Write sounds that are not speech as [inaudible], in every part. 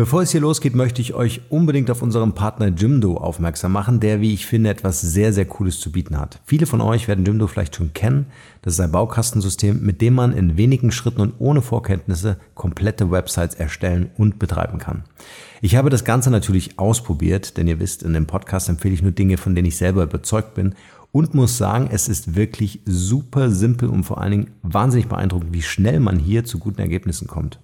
Bevor es hier losgeht, möchte ich euch unbedingt auf unseren Partner Jimdo aufmerksam machen, der, wie ich finde, etwas sehr, sehr Cooles zu bieten hat. Viele von euch werden Jimdo vielleicht schon kennen. Das ist ein Baukastensystem, mit dem man in wenigen Schritten und ohne Vorkenntnisse komplette Websites erstellen und betreiben kann. Ich habe das Ganze natürlich ausprobiert, denn ihr wisst, in dem Podcast empfehle ich nur Dinge, von denen ich selber überzeugt bin und muss sagen, es ist wirklich super simpel und vor allen Dingen wahnsinnig beeindruckend, wie schnell man hier zu guten Ergebnissen kommt.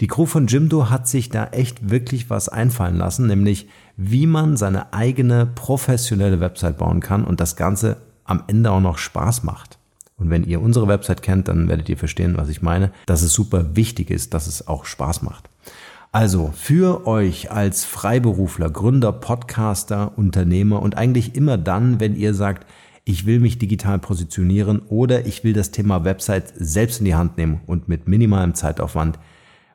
Die Crew von Jimdo hat sich da echt wirklich was einfallen lassen, nämlich wie man seine eigene professionelle Website bauen kann und das Ganze am Ende auch noch Spaß macht. Und wenn ihr unsere Website kennt, dann werdet ihr verstehen, was ich meine, dass es super wichtig ist, dass es auch Spaß macht. Also für euch als Freiberufler, Gründer, Podcaster, Unternehmer und eigentlich immer dann, wenn ihr sagt, ich will mich digital positionieren oder ich will das Thema Website selbst in die Hand nehmen und mit minimalem Zeitaufwand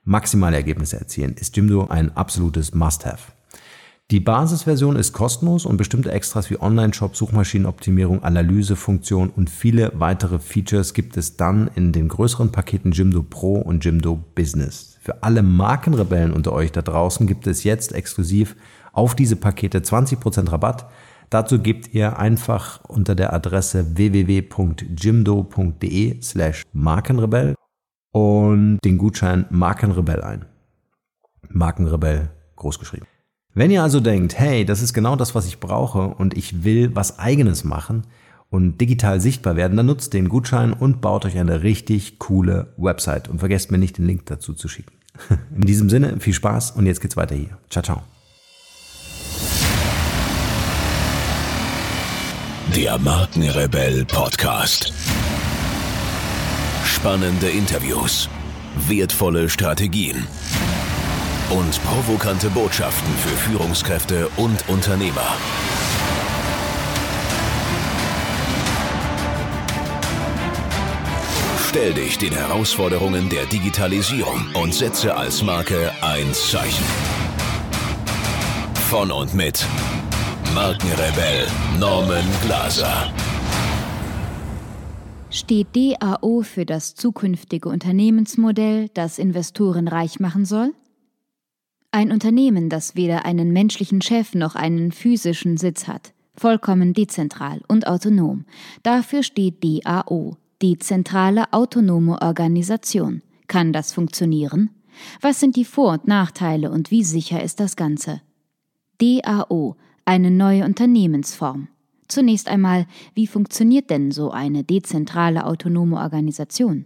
maximale Ergebnisse erzielen, ist Jimdo ein absolutes Must-Have. Die Basisversion ist kostenlos und bestimmte Extras wie Online-Shop, Suchmaschinenoptimierung, Analysefunktion und viele weitere Features gibt es dann in den größeren Paketen Jimdo Pro und Jimdo Business. Für alle Markenrebellen unter euch da draußen gibt es jetzt exklusiv auf diese Pakete 20% Rabatt. Dazu gebt ihr einfach unter der Adresse www.jimdo.de slash Markenrebell und den Gutschein Markenrebell ein. Markenrebell großgeschrieben. Wenn ihr also denkt, hey, das ist genau das, was ich brauche und ich will was eigenes machen und digital sichtbar werden, dann nutzt den Gutschein und baut euch eine richtig coole Website und vergesst mir nicht den Link dazu zu schicken. [laughs] In diesem Sinne, viel Spaß und jetzt geht's weiter hier. Ciao, ciao. Der Markenrebell Podcast. Spannende Interviews, wertvolle Strategien und provokante Botschaften für Führungskräfte und Unternehmer. Stell dich den Herausforderungen der Digitalisierung und setze als Marke ein Zeichen. Von und mit Markenrebell Norman Glaser. Steht DAO für das zukünftige Unternehmensmodell, das Investoren reich machen soll? Ein Unternehmen, das weder einen menschlichen Chef noch einen physischen Sitz hat, vollkommen dezentral und autonom. Dafür steht DAO, dezentrale autonome Organisation. Kann das funktionieren? Was sind die Vor- und Nachteile und wie sicher ist das Ganze? DAO, eine neue Unternehmensform. Zunächst einmal, wie funktioniert denn so eine dezentrale autonome Organisation?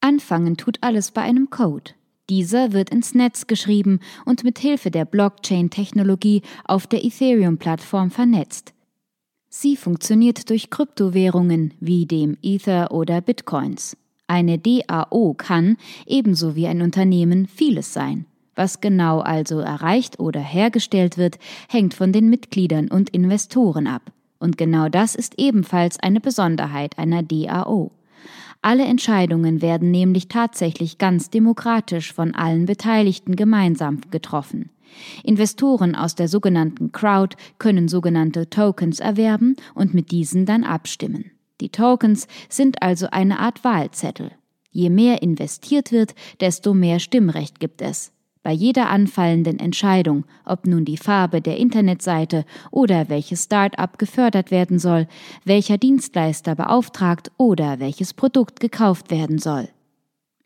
Anfangen tut alles bei einem Code. Dieser wird ins Netz geschrieben und mit Hilfe der Blockchain-Technologie auf der Ethereum-Plattform vernetzt. Sie funktioniert durch Kryptowährungen wie dem Ether oder Bitcoins. Eine DAO kann, ebenso wie ein Unternehmen, vieles sein. Was genau also erreicht oder hergestellt wird, hängt von den Mitgliedern und Investoren ab. Und genau das ist ebenfalls eine Besonderheit einer DAO. Alle Entscheidungen werden nämlich tatsächlich ganz demokratisch von allen Beteiligten gemeinsam getroffen. Investoren aus der sogenannten Crowd können sogenannte Tokens erwerben und mit diesen dann abstimmen. Die Tokens sind also eine Art Wahlzettel. Je mehr investiert wird, desto mehr Stimmrecht gibt es. Bei jeder anfallenden Entscheidung, ob nun die Farbe der Internetseite oder welches Start-up gefördert werden soll, welcher Dienstleister beauftragt oder welches Produkt gekauft werden soll.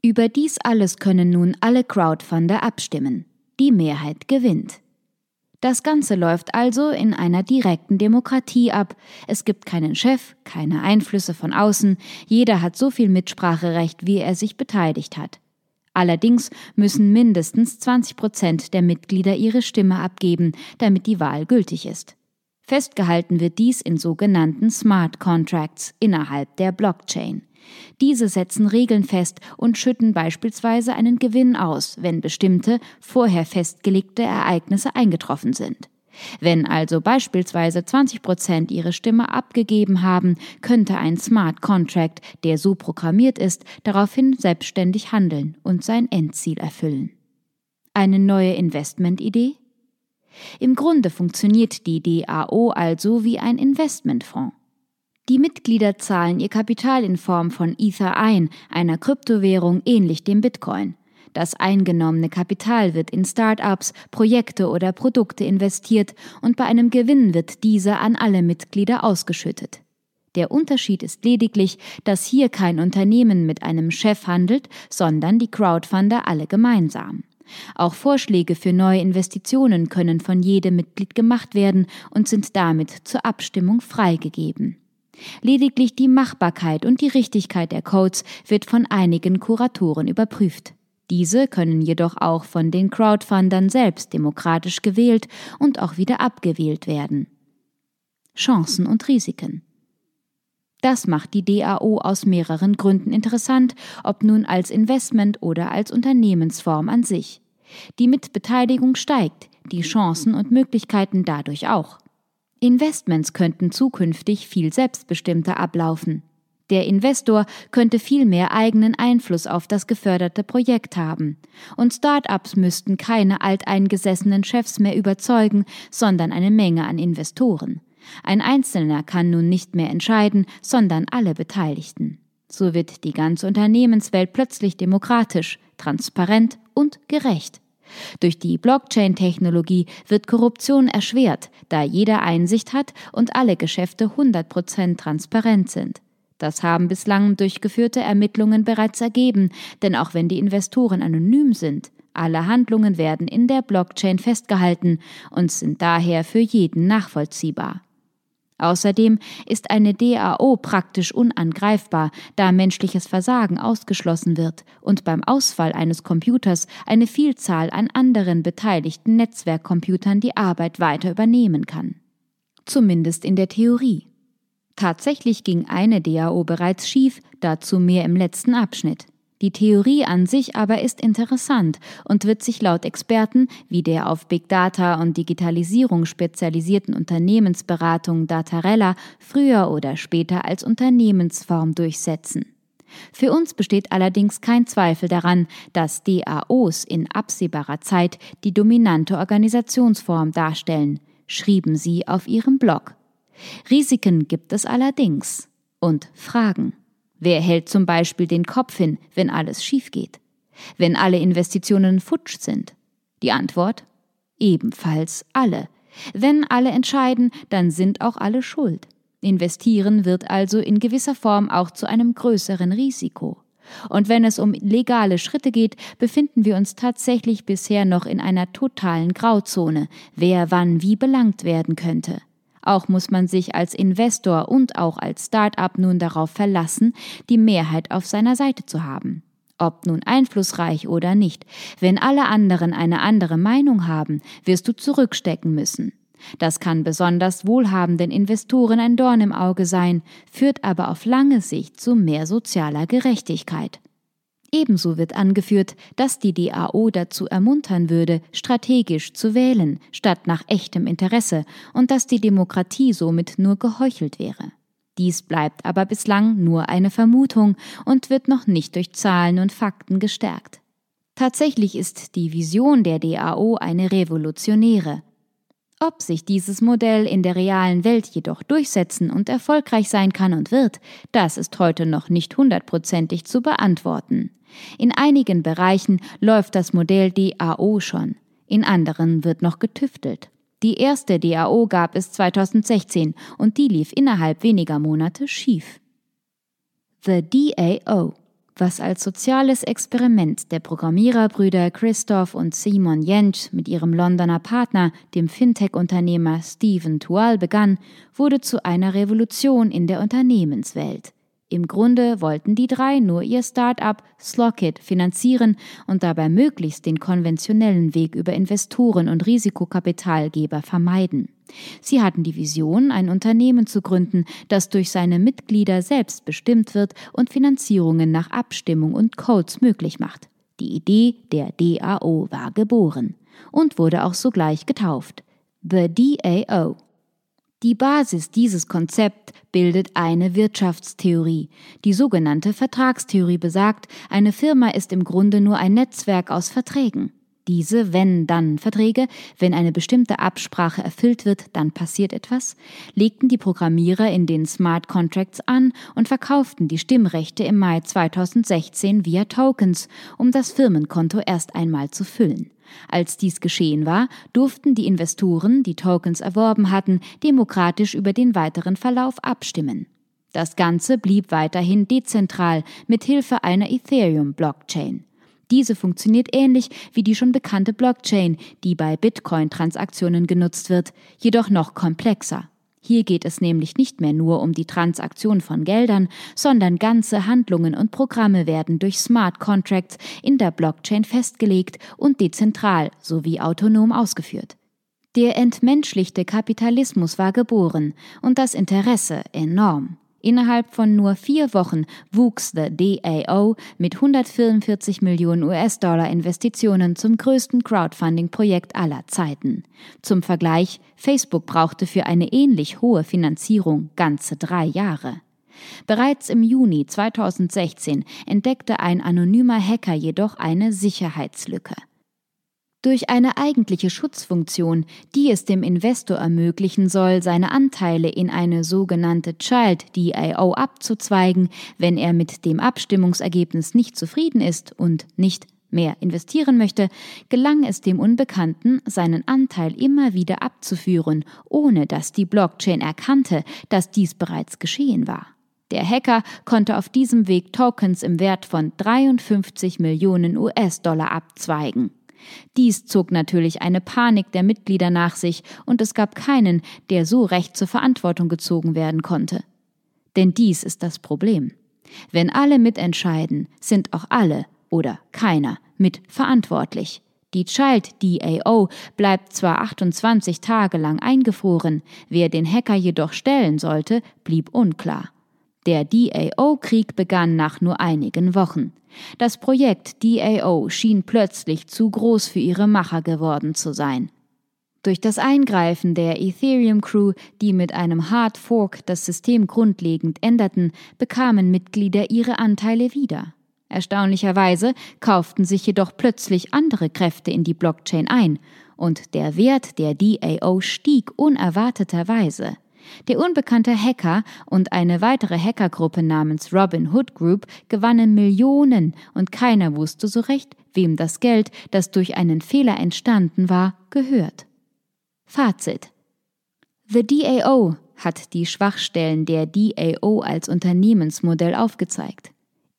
Über dies alles können nun alle Crowdfunder abstimmen. Die Mehrheit gewinnt. Das Ganze läuft also in einer direkten Demokratie ab. Es gibt keinen Chef, keine Einflüsse von außen, jeder hat so viel Mitspracherecht, wie er sich beteiligt hat. Allerdings müssen mindestens 20 Prozent der Mitglieder ihre Stimme abgeben, damit die Wahl gültig ist. Festgehalten wird dies in sogenannten Smart Contracts innerhalb der Blockchain. Diese setzen Regeln fest und schütten beispielsweise einen Gewinn aus, wenn bestimmte, vorher festgelegte Ereignisse eingetroffen sind. Wenn also beispielsweise 20 Prozent ihre Stimme abgegeben haben, könnte ein Smart Contract, der so programmiert ist, daraufhin selbstständig handeln und sein Endziel erfüllen. Eine neue Investmentidee? Im Grunde funktioniert die DAO also wie ein Investmentfonds. Die Mitglieder zahlen ihr Kapital in Form von Ether ein, einer Kryptowährung ähnlich dem Bitcoin. Das eingenommene Kapital wird in Start-ups, Projekte oder Produkte investiert und bei einem Gewinn wird dieser an alle Mitglieder ausgeschüttet. Der Unterschied ist lediglich, dass hier kein Unternehmen mit einem Chef handelt, sondern die Crowdfunder alle gemeinsam. Auch Vorschläge für neue Investitionen können von jedem Mitglied gemacht werden und sind damit zur Abstimmung freigegeben. Lediglich die Machbarkeit und die Richtigkeit der Codes wird von einigen Kuratoren überprüft. Diese können jedoch auch von den Crowdfundern selbst demokratisch gewählt und auch wieder abgewählt werden. Chancen und Risiken. Das macht die DAO aus mehreren Gründen interessant, ob nun als Investment oder als Unternehmensform an sich. Die Mitbeteiligung steigt, die Chancen und Möglichkeiten dadurch auch. Investments könnten zukünftig viel selbstbestimmter ablaufen. Der Investor könnte viel mehr eigenen Einfluss auf das geförderte Projekt haben. Und Start-ups müssten keine alteingesessenen Chefs mehr überzeugen, sondern eine Menge an Investoren. Ein Einzelner kann nun nicht mehr entscheiden, sondern alle Beteiligten. So wird die ganze Unternehmenswelt plötzlich demokratisch, transparent und gerecht. Durch die Blockchain-Technologie wird Korruption erschwert, da jeder Einsicht hat und alle Geschäfte 100% transparent sind. Das haben bislang durchgeführte Ermittlungen bereits ergeben, denn auch wenn die Investoren anonym sind, alle Handlungen werden in der Blockchain festgehalten und sind daher für jeden nachvollziehbar. Außerdem ist eine DAO praktisch unangreifbar, da menschliches Versagen ausgeschlossen wird und beim Ausfall eines Computers eine Vielzahl an anderen beteiligten Netzwerkcomputern die Arbeit weiter übernehmen kann. Zumindest in der Theorie. Tatsächlich ging eine DAO bereits schief, dazu mehr im letzten Abschnitt. Die Theorie an sich aber ist interessant und wird sich laut Experten wie der auf Big Data und Digitalisierung spezialisierten Unternehmensberatung Datarella früher oder später als Unternehmensform durchsetzen. Für uns besteht allerdings kein Zweifel daran, dass DAOs in absehbarer Zeit die dominante Organisationsform darstellen, schrieben sie auf ihrem Blog. Risiken gibt es allerdings und Fragen. Wer hält zum Beispiel den Kopf hin, wenn alles schief geht? Wenn alle Investitionen futsch sind? Die Antwort? Ebenfalls alle. Wenn alle entscheiden, dann sind auch alle schuld. Investieren wird also in gewisser Form auch zu einem größeren Risiko. Und wenn es um legale Schritte geht, befinden wir uns tatsächlich bisher noch in einer totalen Grauzone, wer wann wie belangt werden könnte. Auch muss man sich als Investor und auch als Start-up nun darauf verlassen, die Mehrheit auf seiner Seite zu haben. Ob nun einflussreich oder nicht, wenn alle anderen eine andere Meinung haben, wirst du zurückstecken müssen. Das kann besonders wohlhabenden Investoren ein Dorn im Auge sein, führt aber auf lange Sicht zu mehr sozialer Gerechtigkeit. Ebenso wird angeführt, dass die DAO dazu ermuntern würde, strategisch zu wählen, statt nach echtem Interesse, und dass die Demokratie somit nur geheuchelt wäre. Dies bleibt aber bislang nur eine Vermutung und wird noch nicht durch Zahlen und Fakten gestärkt. Tatsächlich ist die Vision der DAO eine revolutionäre. Ob sich dieses Modell in der realen Welt jedoch durchsetzen und erfolgreich sein kann und wird, das ist heute noch nicht hundertprozentig zu beantworten. In einigen Bereichen läuft das Modell DAO schon, in anderen wird noch getüftelt. Die erste DAO gab es 2016 und die lief innerhalb weniger Monate schief. The DAO was als soziales Experiment der Programmiererbrüder Christoph und Simon Jentsch mit ihrem Londoner Partner, dem Fintech-Unternehmer Stephen Tual, begann, wurde zu einer Revolution in der Unternehmenswelt. Im Grunde wollten die drei nur ihr Start-up Slockit finanzieren und dabei möglichst den konventionellen Weg über Investoren und Risikokapitalgeber vermeiden. Sie hatten die Vision, ein Unternehmen zu gründen, das durch seine Mitglieder selbst bestimmt wird und Finanzierungen nach Abstimmung und Codes möglich macht. Die Idee der DAO war geboren und wurde auch sogleich getauft. The DAO. Die Basis dieses Konzepts bildet eine Wirtschaftstheorie. Die sogenannte Vertragstheorie besagt, eine Firma ist im Grunde nur ein Netzwerk aus Verträgen. Diese Wenn-Dann-Verträge, wenn eine bestimmte Absprache erfüllt wird, dann passiert etwas, legten die Programmierer in den Smart Contracts an und verkauften die Stimmrechte im Mai 2016 via Tokens, um das Firmenkonto erst einmal zu füllen. Als dies geschehen war, durften die Investoren, die Tokens erworben hatten, demokratisch über den weiteren Verlauf abstimmen. Das Ganze blieb weiterhin dezentral mit Hilfe einer Ethereum-Blockchain. Diese funktioniert ähnlich wie die schon bekannte Blockchain, die bei Bitcoin-Transaktionen genutzt wird, jedoch noch komplexer. Hier geht es nämlich nicht mehr nur um die Transaktion von Geldern, sondern ganze Handlungen und Programme werden durch Smart Contracts in der Blockchain festgelegt und dezentral sowie autonom ausgeführt. Der entmenschlichte Kapitalismus war geboren und das Interesse enorm. Innerhalb von nur vier Wochen wuchs The DAO mit 144 Millionen US-Dollar Investitionen zum größten Crowdfunding-Projekt aller Zeiten. Zum Vergleich, Facebook brauchte für eine ähnlich hohe Finanzierung ganze drei Jahre. Bereits im Juni 2016 entdeckte ein anonymer Hacker jedoch eine Sicherheitslücke. Durch eine eigentliche Schutzfunktion, die es dem Investor ermöglichen soll, seine Anteile in eine sogenannte Child DAO abzuzweigen, wenn er mit dem Abstimmungsergebnis nicht zufrieden ist und nicht mehr investieren möchte, gelang es dem Unbekannten, seinen Anteil immer wieder abzuführen, ohne dass die Blockchain erkannte, dass dies bereits geschehen war. Der Hacker konnte auf diesem Weg Tokens im Wert von 53 Millionen US-Dollar abzweigen. Dies zog natürlich eine Panik der Mitglieder nach sich, und es gab keinen, der so recht zur Verantwortung gezogen werden konnte. Denn dies ist das Problem. Wenn alle mitentscheiden, sind auch alle oder keiner mit verantwortlich. Die Child DAO bleibt zwar 28 Tage lang eingefroren, wer den Hacker jedoch stellen sollte, blieb unklar. Der DAO-Krieg begann nach nur einigen Wochen. Das Projekt DAO schien plötzlich zu groß für ihre Macher geworden zu sein. Durch das Eingreifen der Ethereum Crew, die mit einem Hard Fork das System grundlegend änderten, bekamen Mitglieder ihre Anteile wieder. Erstaunlicherweise kauften sich jedoch plötzlich andere Kräfte in die Blockchain ein, und der Wert der DAO stieg unerwarteterweise. Der unbekannte Hacker und eine weitere Hackergruppe namens Robin Hood Group gewannen Millionen und keiner wusste so recht, wem das Geld, das durch einen Fehler entstanden war, gehört. Fazit The DAO hat die Schwachstellen der DAO als Unternehmensmodell aufgezeigt.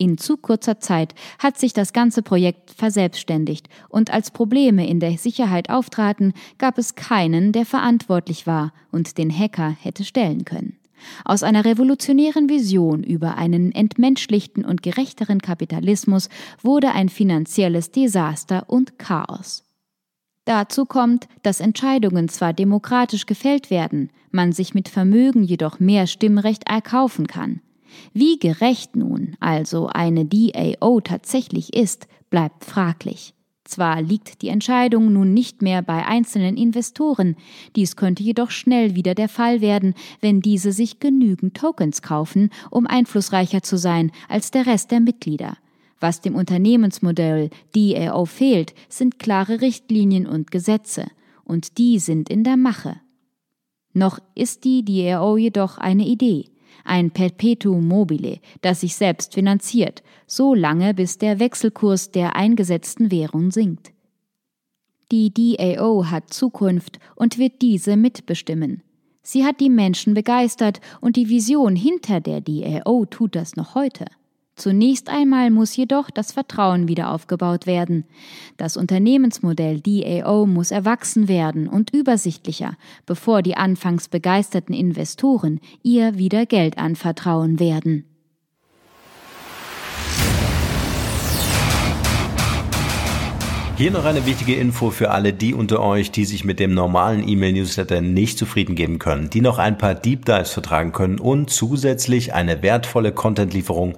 In zu kurzer Zeit hat sich das ganze Projekt verselbstständigt und als Probleme in der Sicherheit auftraten, gab es keinen, der verantwortlich war und den Hacker hätte stellen können. Aus einer revolutionären Vision über einen entmenschlichten und gerechteren Kapitalismus wurde ein finanzielles Desaster und Chaos. Dazu kommt, dass Entscheidungen zwar demokratisch gefällt werden, man sich mit Vermögen jedoch mehr Stimmrecht erkaufen kann. Wie gerecht nun also eine DAO tatsächlich ist, bleibt fraglich. Zwar liegt die Entscheidung nun nicht mehr bei einzelnen Investoren, dies könnte jedoch schnell wieder der Fall werden, wenn diese sich genügend Tokens kaufen, um einflussreicher zu sein als der Rest der Mitglieder. Was dem Unternehmensmodell DAO fehlt, sind klare Richtlinien und Gesetze, und die sind in der Mache. Noch ist die DAO jedoch eine Idee ein Perpetuum mobile, das sich selbst finanziert, so lange bis der Wechselkurs der eingesetzten Währung sinkt. Die DAO hat Zukunft und wird diese mitbestimmen. Sie hat die Menschen begeistert und die Vision hinter der DAO tut das noch heute. Zunächst einmal muss jedoch das Vertrauen wieder aufgebaut werden. Das Unternehmensmodell DAO muss erwachsen werden und übersichtlicher, bevor die anfangs begeisterten Investoren ihr wieder Geld anvertrauen werden. Hier noch eine wichtige Info für alle die unter euch, die sich mit dem normalen E-Mail-Newsletter nicht zufrieden geben können, die noch ein paar Deep Dives vertragen können und zusätzlich eine wertvolle Content-Lieferung